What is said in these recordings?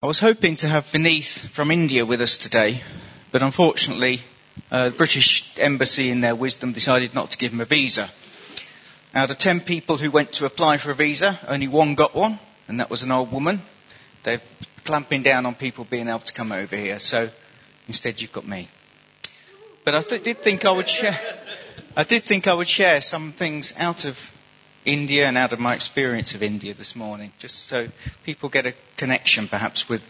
I was hoping to have Vineeth from India with us today, but unfortunately, uh, the British Embassy, in their wisdom, decided not to give him a visa. Out of ten people who went to apply for a visa, only one got one, and that was an old woman. They're clamping down on people being able to come over here, so instead you've got me. But I th- did think I would share, I did think I would share some things out of India and out of my experience of India this morning, just so people get a connection perhaps with,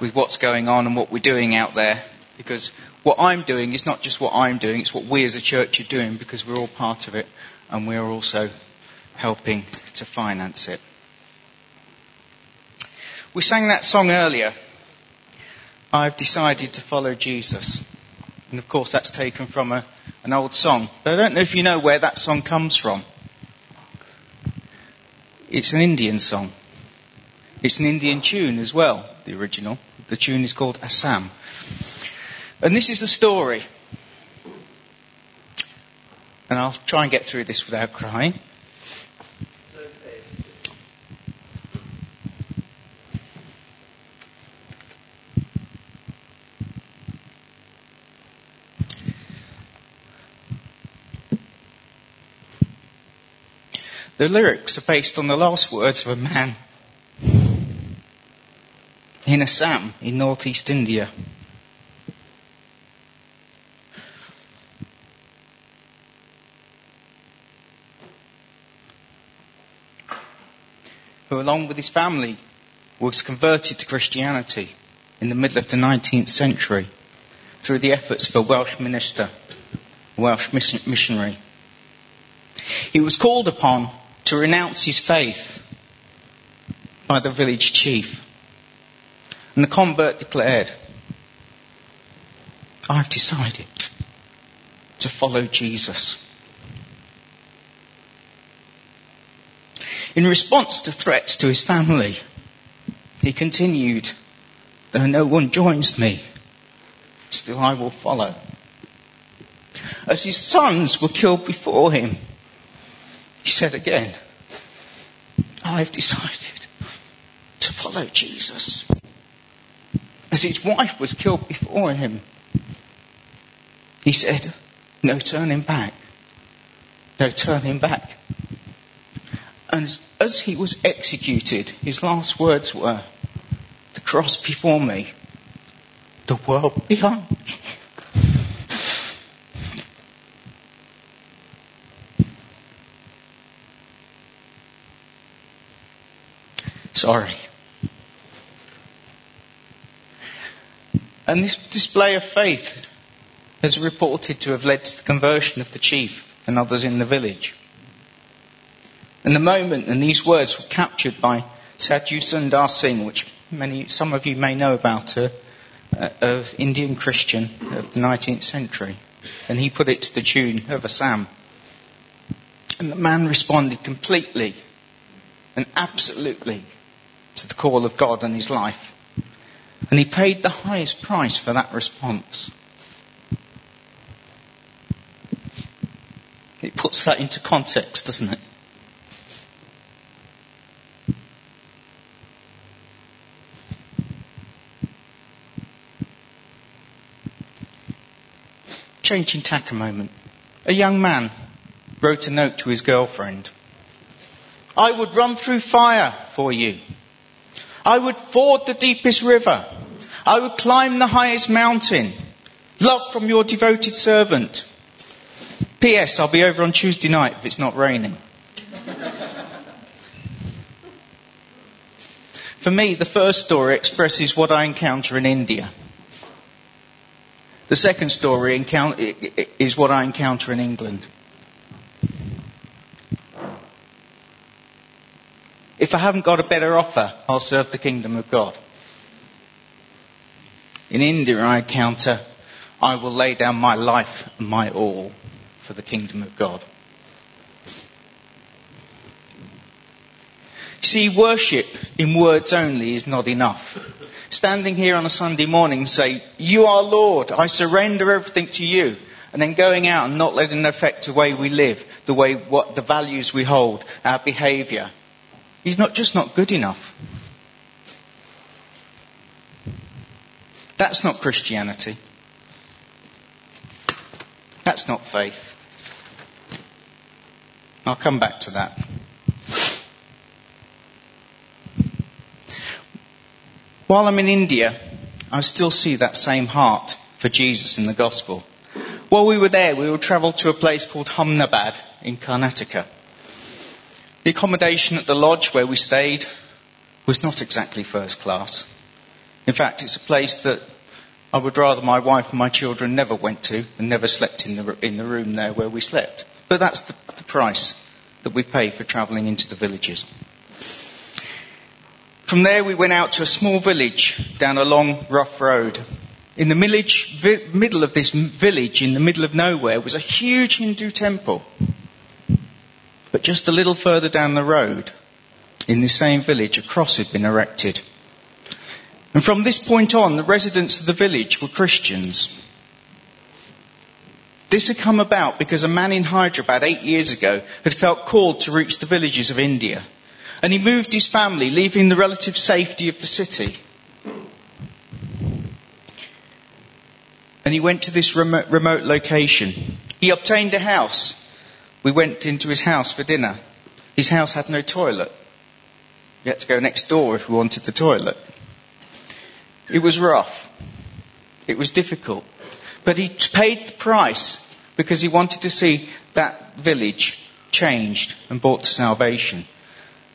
with what's going on and what we're doing out there. Because what I'm doing is not just what I'm doing, it's what we as a church are doing because we're all part of it and we're also helping to finance it. We sang that song earlier. I've decided to follow Jesus. And of course that's taken from a, an old song. But I don't know if you know where that song comes from. It's an Indian song. It's an Indian tune as well, the original. The tune is called Assam. And this is the story. And I'll try and get through this without crying. The lyrics are based on the last words of a man in Assam in northeast India. Who, along with his family, was converted to Christianity in the middle of the 19th century through the efforts of a Welsh minister, Welsh missionary. He was called upon to renounce his faith by the village chief. And the convert declared, I've decided to follow Jesus. In response to threats to his family, he continued, though no one joins me, still I will follow. As his sons were killed before him, he said again, I've decided to follow Jesus. As his wife was killed before him, he said, no turning back. No turning back. And as he was executed, his last words were, the cross before me, the world behind me. Sorry. And this display of faith is reported to have led to the conversion of the chief and others in the village. And the moment, and these words were captured by Sadhu Sundar Singh, which many, some of you may know about her, of Indian Christian of the 19th century. And he put it to the tune of a Assam. And the man responded completely and absolutely to the call of God and his life. And he paid the highest price for that response. It puts that into context, doesn't it? Changing tack a moment. A young man wrote a note to his girlfriend. I would run through fire for you. I would ford the deepest river. I would climb the highest mountain. Love from your devoted servant. P.S. I'll be over on Tuesday night if it's not raining. For me, the first story expresses what I encounter in India. The second story is what I encounter in England. If I haven't got a better offer, I'll serve the kingdom of God. In India, I encounter, I will lay down my life and my all for the kingdom of God. See, worship in words only is not enough. Standing here on a Sunday morning say, you are Lord, I surrender everything to you. And then going out and not letting it affect the way we live, the way, what, the values we hold, our behavior, He's not just not good enough. That's not Christianity. That's not faith. I'll come back to that. While I'm in India, I still see that same heart for Jesus in the gospel. While we were there, we would travel to a place called Humnabad in Karnataka. The accommodation at the lodge where we stayed was not exactly first class. In fact, it's a place that I would rather my wife and my children never went to and never slept in the, in the room there where we slept. But that's the, the price that we pay for travelling into the villages. From there, we went out to a small village down a long, rough road. In the village, vi- middle of this village, in the middle of nowhere, was a huge Hindu temple. But just a little further down the road, in the same village, a cross had been erected. And from this point on, the residents of the village were Christians. This had come about because a man in Hyderabad eight years ago had felt called to reach the villages of India and he moved his family, leaving the relative safety of the city. And he went to this remote, remote location. He obtained a house. We went into his house for dinner. His house had no toilet. We had to go next door if we wanted the toilet. It was rough. It was difficult. But he paid the price because he wanted to see that village changed and brought to salvation.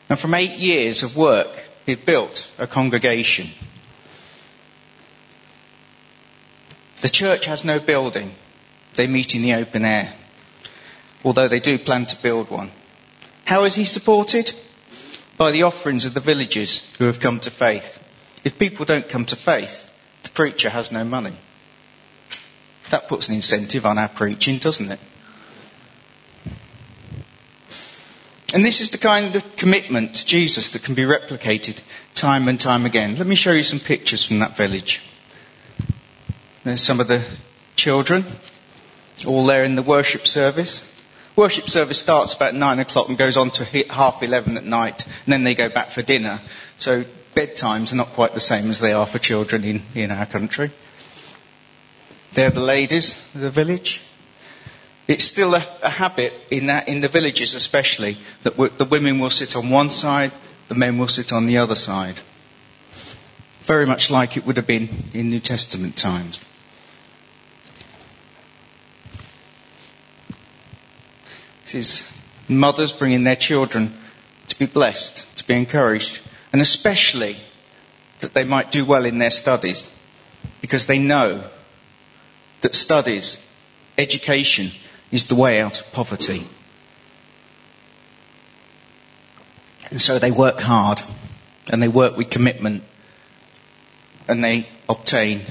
And from eight years of work, he'd built a congregation. The church has no building. They meet in the open air. Although they do plan to build one. How is he supported? By the offerings of the villagers who have come to faith. If people don't come to faith, the preacher has no money. That puts an incentive on our preaching, doesn't it? And this is the kind of commitment to Jesus that can be replicated time and time again. Let me show you some pictures from that village. There's some of the children, all there in the worship service. Worship service starts about nine o'clock and goes on to half eleven at night, and then they go back for dinner. So bedtimes are not quite the same as they are for children in, in our country. They're the ladies of the village. It's still a, a habit in, that, in the villages especially that the women will sit on one side, the men will sit on the other side. Very much like it would have been in New Testament times. This is mothers bringing their children to be blessed, to be encouraged, and especially that they might do well in their studies because they know that studies, education, is the way out of poverty. And so they work hard and they work with commitment and they obtain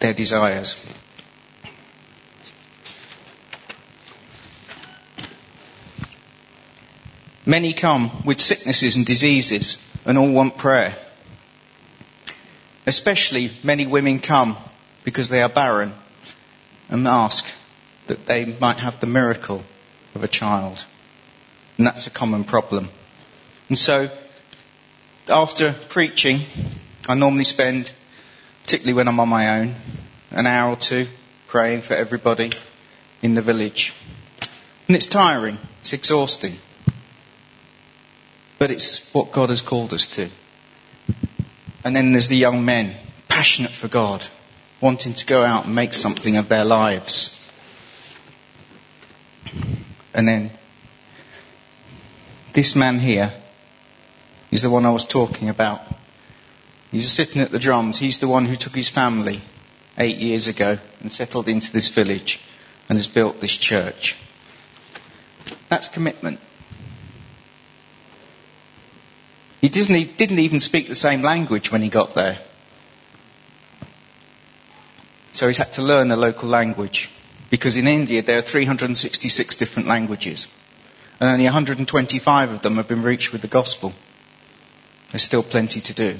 their desires. Many come with sicknesses and diseases and all want prayer. Especially many women come because they are barren and ask that they might have the miracle of a child. And that's a common problem. And so, after preaching, I normally spend, particularly when I'm on my own, an hour or two praying for everybody in the village. And it's tiring, it's exhausting. But it's what God has called us to. And then there's the young men, passionate for God, wanting to go out and make something of their lives. And then this man here is the one I was talking about. He's sitting at the drums. He's the one who took his family eight years ago and settled into this village and has built this church. That's commitment. He didn't, didn't even speak the same language when he got there. So he's had to learn the local language because in India there are 366 different languages and only 125 of them have been reached with the gospel. There's still plenty to do.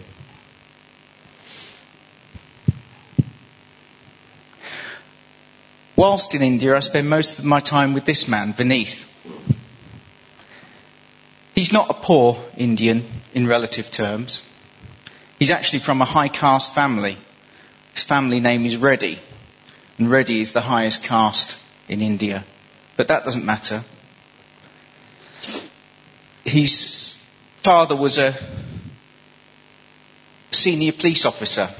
Whilst in India, I spend most of my time with this man, Vineeth. He's not a poor Indian in relative terms. He's actually from a high caste family. His family name is Reddy, and Reddy is the highest caste in India. But that doesn't matter. His father was a senior police officer,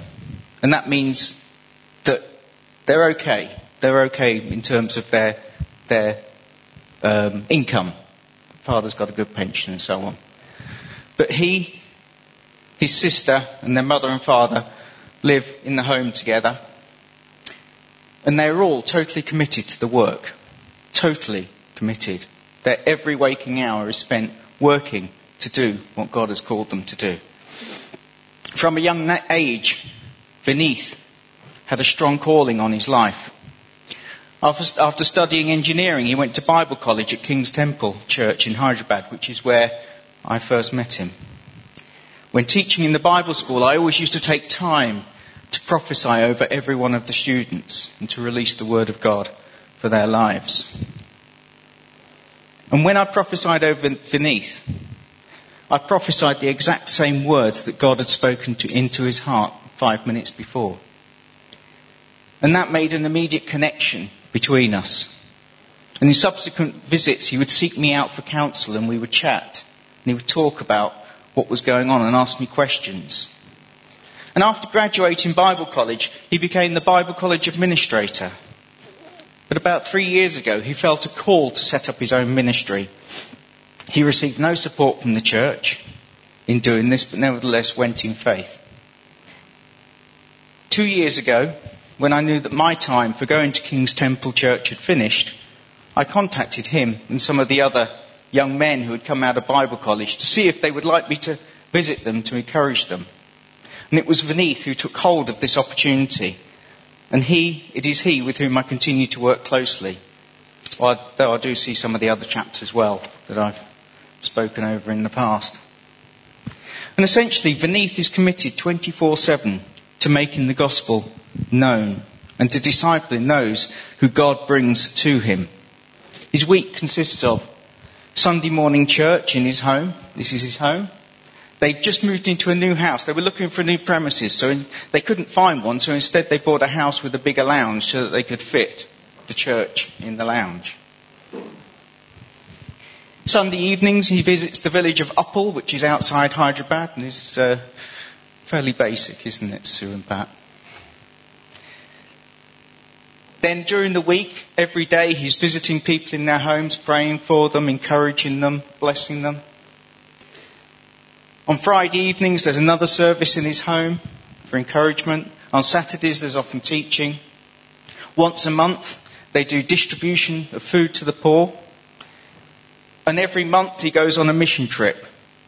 and that means that they're okay. They're okay in terms of their their um, income. Father's got a good pension and so on. But he, his sister, and their mother and father live in the home together, and they're all totally committed to the work. Totally committed. Their every waking hour is spent working to do what God has called them to do. From a young age, Vineeth had a strong calling on his life. After, after studying engineering, he went to Bible college at King's Temple Church in Hyderabad, which is where I first met him. When teaching in the Bible school, I always used to take time to prophesy over every one of the students and to release the word of God for their lives. And when I prophesied over Vineeth, I prophesied the exact same words that God had spoken to, into his heart five minutes before. And that made an immediate connection between us. And in subsequent visits, he would seek me out for counsel and we would chat. And he would talk about what was going on and ask me questions. And after graduating Bible college, he became the Bible college administrator. But about three years ago, he felt a call to set up his own ministry. He received no support from the church in doing this, but nevertheless went in faith. Two years ago, when I knew that my time for going to King's Temple Church had finished, I contacted him and some of the other young men who had come out of Bible college to see if they would like me to visit them to encourage them. And it was Vineeth who took hold of this opportunity. And he, it is he with whom I continue to work closely. though I do see some of the other chaps as well that I've spoken over in the past. And essentially, Vineeth is committed 24-7 to making the gospel known and to discipling those who God brings to him. His week consists of Sunday morning church in his home. This is his home. They'd just moved into a new house. They were looking for new premises, so in, they couldn't find one, so instead they bought a house with a bigger lounge so that they could fit the church in the lounge. Sunday evenings he visits the village of Uppal, which is outside Hyderabad, and is uh, fairly basic, isn't it, Sue and Pat? Then during the week, every day, he's visiting people in their homes, praying for them, encouraging them, blessing them. On Friday evenings, there's another service in his home for encouragement. On Saturdays, there's often teaching. Once a month, they do distribution of food to the poor. And every month, he goes on a mission trip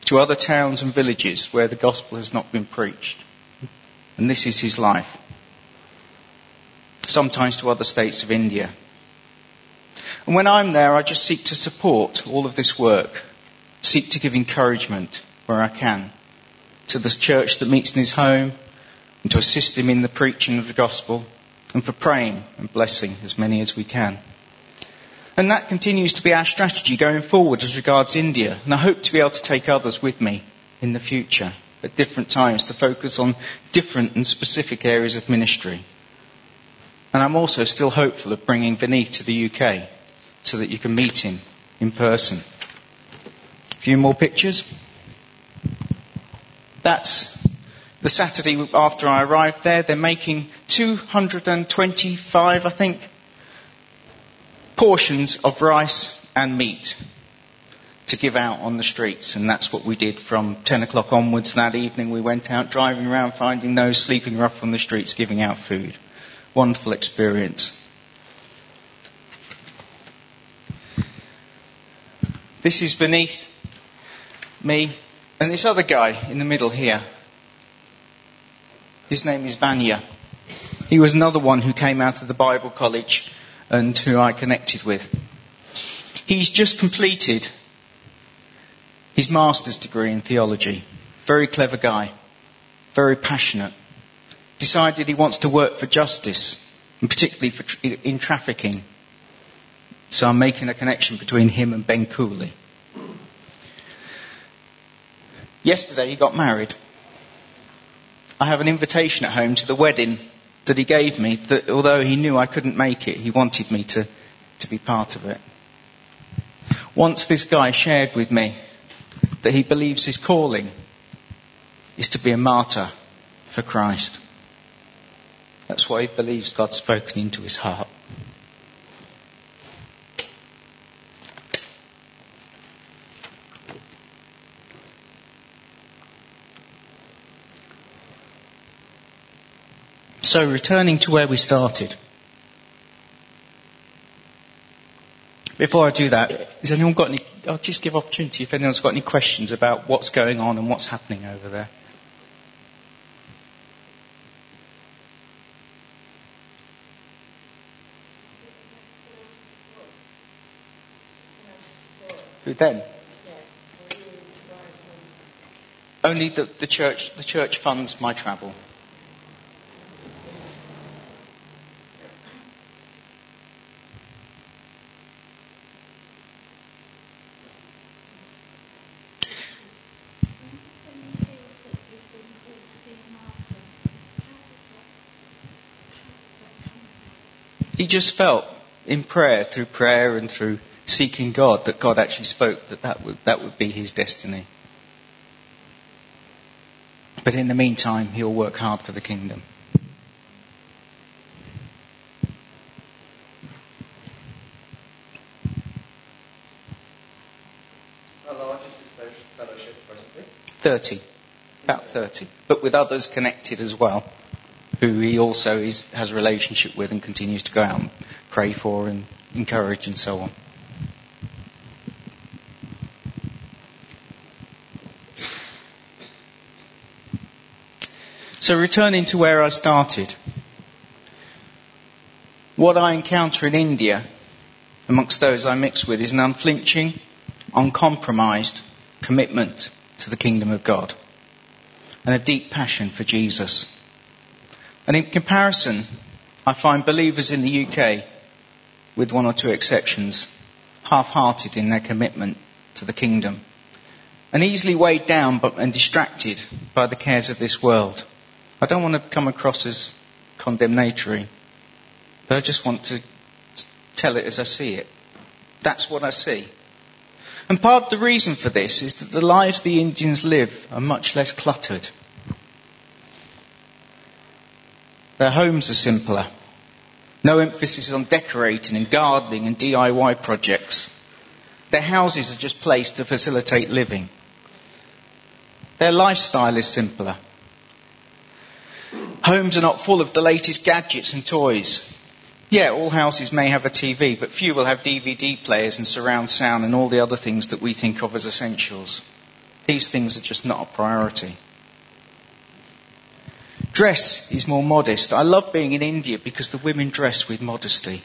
to other towns and villages where the gospel has not been preached. And this is his life sometimes to other states of India. And when I'm there, I just seek to support all of this work, seek to give encouragement where I can to the church that meets in his home and to assist him in the preaching of the gospel and for praying and blessing as many as we can. And that continues to be our strategy going forward as regards India. And I hope to be able to take others with me in the future at different times to focus on different and specific areas of ministry. And I'm also still hopeful of bringing Vineeth to the UK so that you can meet him in person. A few more pictures. That's the Saturday after I arrived there. They're making 225, I think, portions of rice and meat to give out on the streets. And that's what we did from 10 o'clock onwards that evening. We went out driving around finding those sleeping rough on the streets giving out food wonderful experience. This is Vineeth me and this other guy in the middle here. His name is Vanya. He was another one who came out of the Bible college and who I connected with. He's just completed his master's degree in theology. Very clever guy. Very passionate decided he wants to work for justice, and particularly for, in trafficking. So I'm making a connection between him and Ben Cooley. Yesterday he got married. I have an invitation at home to the wedding that he gave me that although he knew I couldn't make it, he wanted me to, to be part of it. Once this guy shared with me that he believes his calling is to be a martyr for Christ. That's what he believes God's spoken into his heart. So, returning to where we started. Before I do that, has anyone got any? I'll just give opportunity if anyone's got any questions about what's going on and what's happening over there. Who then? Only the, the church. The church funds my travel. He just felt in prayer, through prayer and through seeking God, that God actually spoke that that would, that would be his destiny. But in the meantime, he'll work hard for the kingdom. Thirty, about thirty, but with others connected as well who he also is, has a relationship with and continues to go out and pray for and encourage and so on. So returning to where I started, what I encounter in India amongst those I mix with is an unflinching, uncompromised commitment to the kingdom of God and a deep passion for Jesus. And in comparison, I find believers in the UK, with one or two exceptions, half-hearted in their commitment to the kingdom and easily weighed down and distracted by the cares of this world. I don't want to come across as condemnatory, but I just want to tell it as I see it. That's what I see. And part of the reason for this is that the lives the Indians live are much less cluttered Their homes are simpler. No emphasis on decorating and gardening and DIY projects. Their houses are just placed to facilitate living. Their lifestyle is simpler. Homes are not full of the latest gadgets and toys. Yeah, all houses may have a TV, but few will have DVD players and surround sound and all the other things that we think of as essentials. These things are just not a priority. Dress is more modest. I love being in India because the women dress with modesty.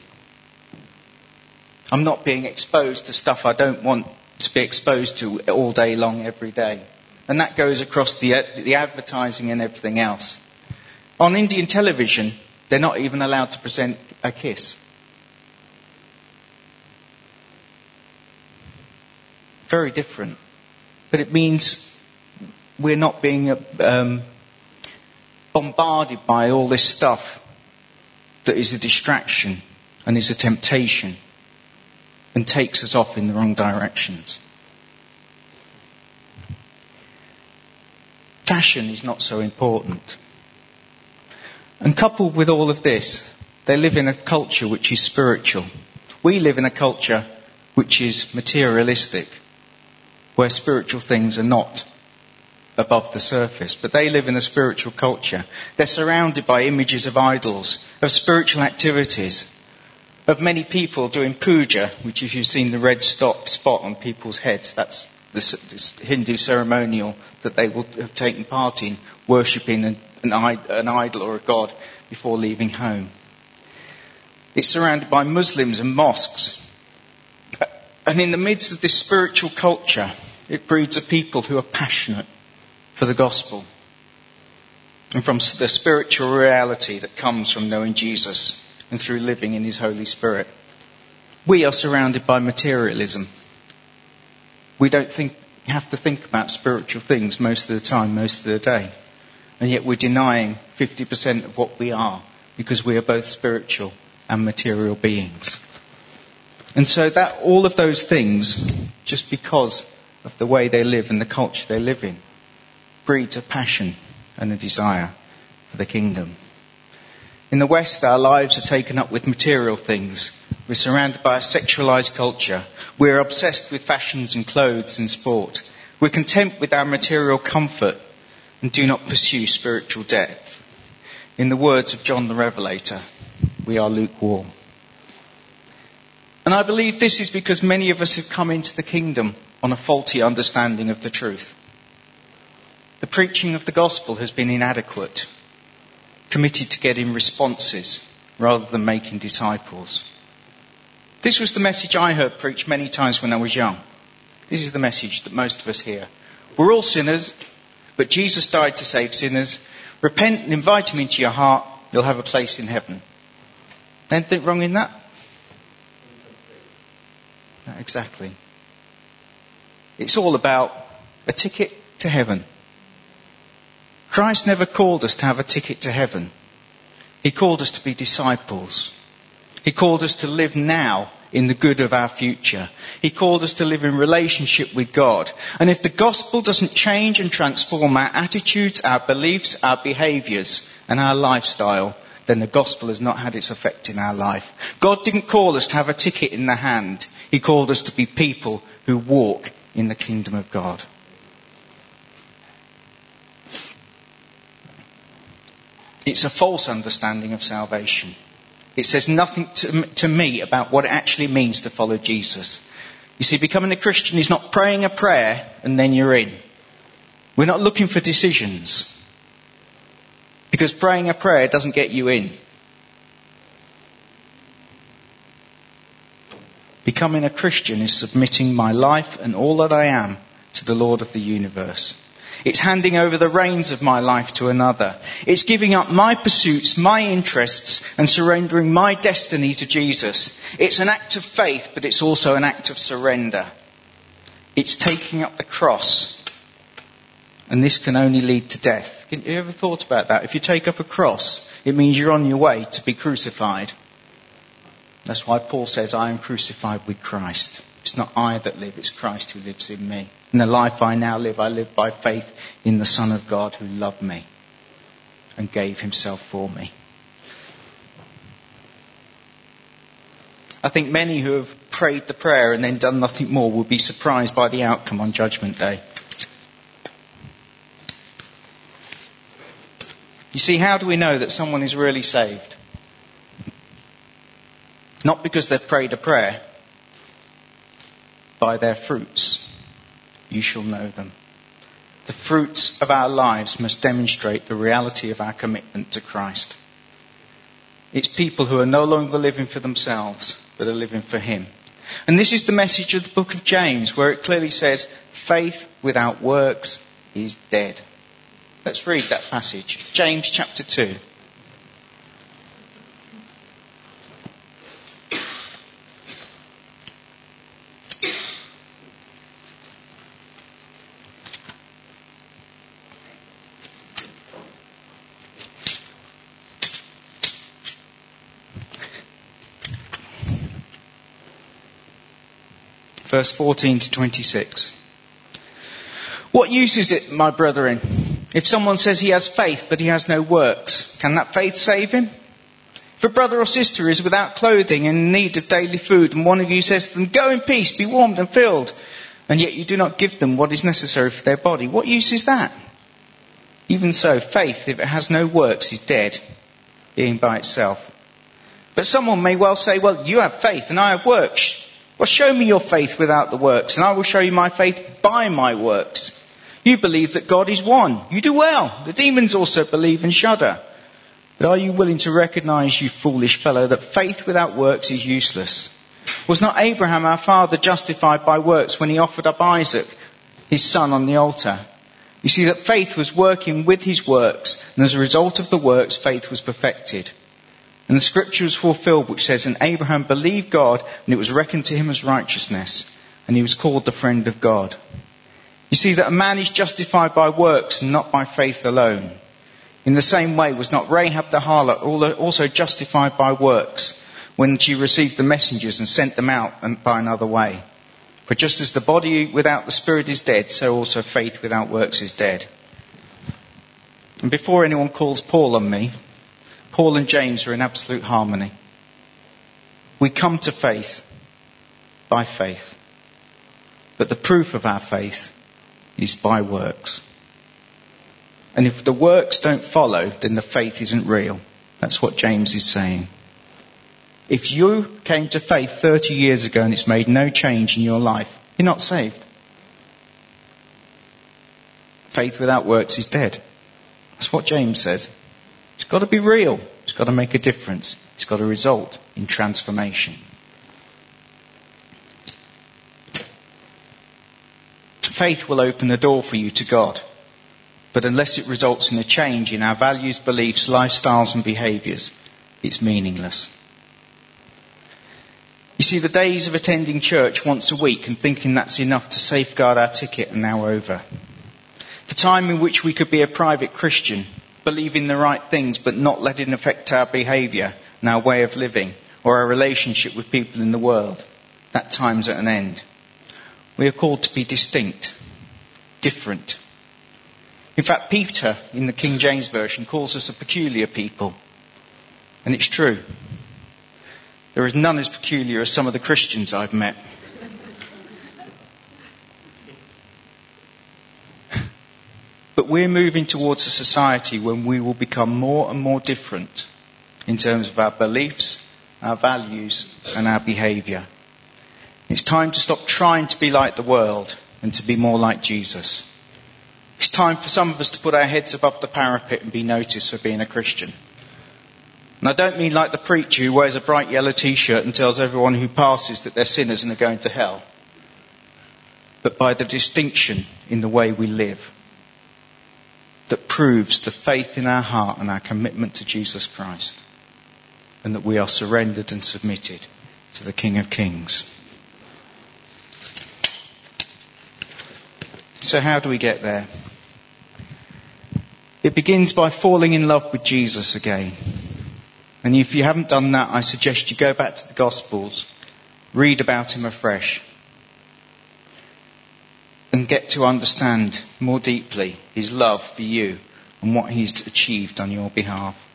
I'm not being exposed to stuff I don't want to be exposed to all day long, every day. And that goes across the, the advertising and everything else. On Indian television, they're not even allowed to present a kiss. Very different. But it means we're not being um, bombarded by all this stuff that is a distraction and is a temptation and takes us off in the wrong directions. Fashion is not so important. And coupled with all of this, they live in a culture which is spiritual. We live in a culture which is materialistic, where spiritual things are not above the surface, but they live in a spiritual culture. They're surrounded by images of idols, of spiritual activities, of many people doing puja, which if you've seen the red stop, spot on people's heads, that's this Hindu ceremonial that they will have taken part in, worshipping an, an, an idol or a god before leaving home. It's surrounded by Muslims and mosques. And in the midst of this spiritual culture, it breeds a people who are passionate for the gospel and from the spiritual reality that comes from knowing Jesus and through living in His Holy Spirit. We are surrounded by materialism. We don't think, have to think about spiritual things most of the time, most of the day. and yet we're denying 50% of what we are because we are both spiritual and material beings. And so that, all of those things, just because of the way they live and the culture they live in, breeds a passion and a desire for the kingdom. In the West, our lives are taken up with material things. We're surrounded by a sexualized culture. We're obsessed with fashions and clothes and sport. We're content with our material comfort and do not pursue spiritual depth. In the words of John the Revelator, we are lukewarm. And I believe this is because many of us have come into the kingdom on a faulty understanding of the truth. The preaching of the gospel has been inadequate committed to getting responses rather than making disciples. This was the message I heard preached many times when I was young. This is the message that most of us hear. We're all sinners, but Jesus died to save sinners. Repent and invite him into your heart. You'll have a place in heaven. Anything wrong in that? Not exactly. It's all about a ticket to heaven. Christ never called us to have a ticket to heaven. He called us to be disciples. He called us to live now in the good of our future. He called us to live in relationship with God. And if the gospel doesn't change and transform our attitudes, our beliefs, our behaviors, and our lifestyle, then the gospel has not had its effect in our life. God didn't call us to have a ticket in the hand. He called us to be people who walk in the kingdom of God. It's a false understanding of salvation. It says nothing to, to, me about what it actually means to follow Jesus. You see, becoming a Christian is not praying a prayer and then you're in. We're not looking for decisions. Because praying a prayer doesn't get you in. Becoming a Christian is submitting my life and all that I am to the Lord of the universe. It's handing over the reins of my life to another. It's giving up my pursuits, my interests, and surrendering my destiny to Jesus. It's an act of faith, but it's also an act of surrender. It's taking up the cross. And this can only lead to death. Have you ever thought about that? If you take up a cross, it means you're on your way to be crucified. That's why Paul says, I am crucified with Christ. It's not I that live, it's Christ who lives in me. In the life I now live, I live by faith in the Son of God who loved me and gave himself for me. I think many who have prayed the prayer and then done nothing more will be surprised by the outcome on Judgment Day. You see, how do we know that someone is really saved? Not because they've prayed a prayer, by their fruits you shall know them. The fruits of our lives must demonstrate the reality of our commitment to Christ. It's people who are no longer living for themselves, but are living for Him. And this is the message of the book of James, where it clearly says, faith without works is dead. Let's read that passage. James chapter 2. Verse 14 to 26. What use is it, my brethren, if someone says he has faith but he has no works? Can that faith save him? If a brother or sister is without clothing and in need of daily food and one of you says to them, go in peace, be warmed and filled, and yet you do not give them what is necessary for their body, what use is that? Even so, faith, if it has no works, is dead, being by itself. But someone may well say, well, you have faith and I have works. Well, show me your faith without the works, and I will show you my faith by my works. You believe that God is one. You do well. The demons also believe and shudder. But are you willing to recognize, you foolish fellow, that faith without works is useless? Was not Abraham our father justified by works when he offered up Isaac, his son, on the altar? You see that faith was working with his works, and as a result of the works, faith was perfected. And the scripture was fulfilled which says, and Abraham believed God and it was reckoned to him as righteousness and he was called the friend of God. You see that a man is justified by works and not by faith alone. In the same way, was not Rahab the harlot also justified by works when she received the messengers and sent them out by another way? For just as the body without the spirit is dead, so also faith without works is dead. And before anyone calls Paul on me, Paul and James are in absolute harmony. We come to faith by faith. But the proof of our faith is by works. And if the works don't follow, then the faith isn't real. That's what James is saying. If you came to faith 30 years ago and it's made no change in your life, you're not saved. Faith without works is dead. That's what James says. It's got to be real. It's got to make a difference. It's got to result in transformation. Faith will open the door for you to God. But unless it results in a change in our values, beliefs, lifestyles and behaviours, it's meaningless. You see, the days of attending church once a week and thinking that's enough to safeguard our ticket are now over. The time in which we could be a private Christian, believing the right things but not let it affect our behaviour and our way of living or our relationship with people in the world, that time's at an end. We are called to be distinct, different. In fact, Peter in the King James Version calls us a peculiar people. And it's true. There is none as peculiar as some of the Christians I've met. But we're moving towards a society when we will become more and more different in terms of our beliefs, our values, and our behaviour. It's time to stop trying to be like the world and to be more like Jesus. It's time for some of us to put our heads above the parapet and be noticed for being a Christian. And I don't mean like the preacher who wears a bright yellow t-shirt and tells everyone who passes that they're sinners and are going to hell. But by the distinction in the way we live that proves the faith in our heart and our commitment to Jesus Christ. And that we are surrendered and submitted to the King of Kings. So how do we get there? It begins by falling in love with Jesus again. And if you haven't done that, I suggest you go back to the Gospels, read about him afresh, and get to understand more deeply his love for you and what he's achieved on your behalf.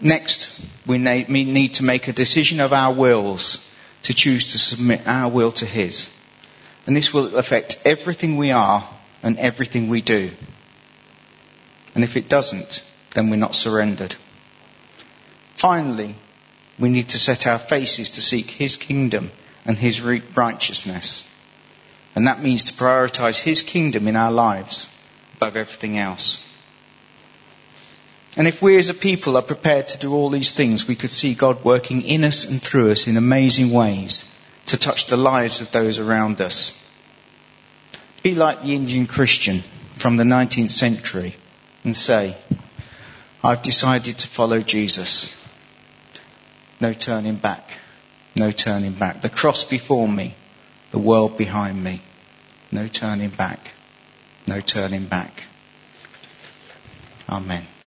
Next, we need to make a decision of our wills to choose to submit our will to his. And this will affect everything we are and everything we do. And if it doesn't, then we're not surrendered. Finally, we need to set our faces to seek His kingdom and His righteousness. And that means to prioritize His kingdom in our lives above everything else. And if we as a people are prepared to do all these things, we could see God working in us and through us in amazing ways to touch the lives of those around us. Be like the Indian Christian from the 19th century and say, I've decided to follow Jesus. No turning back. No turning back. The cross before me, the world behind me. No turning back. No turning back. Amen.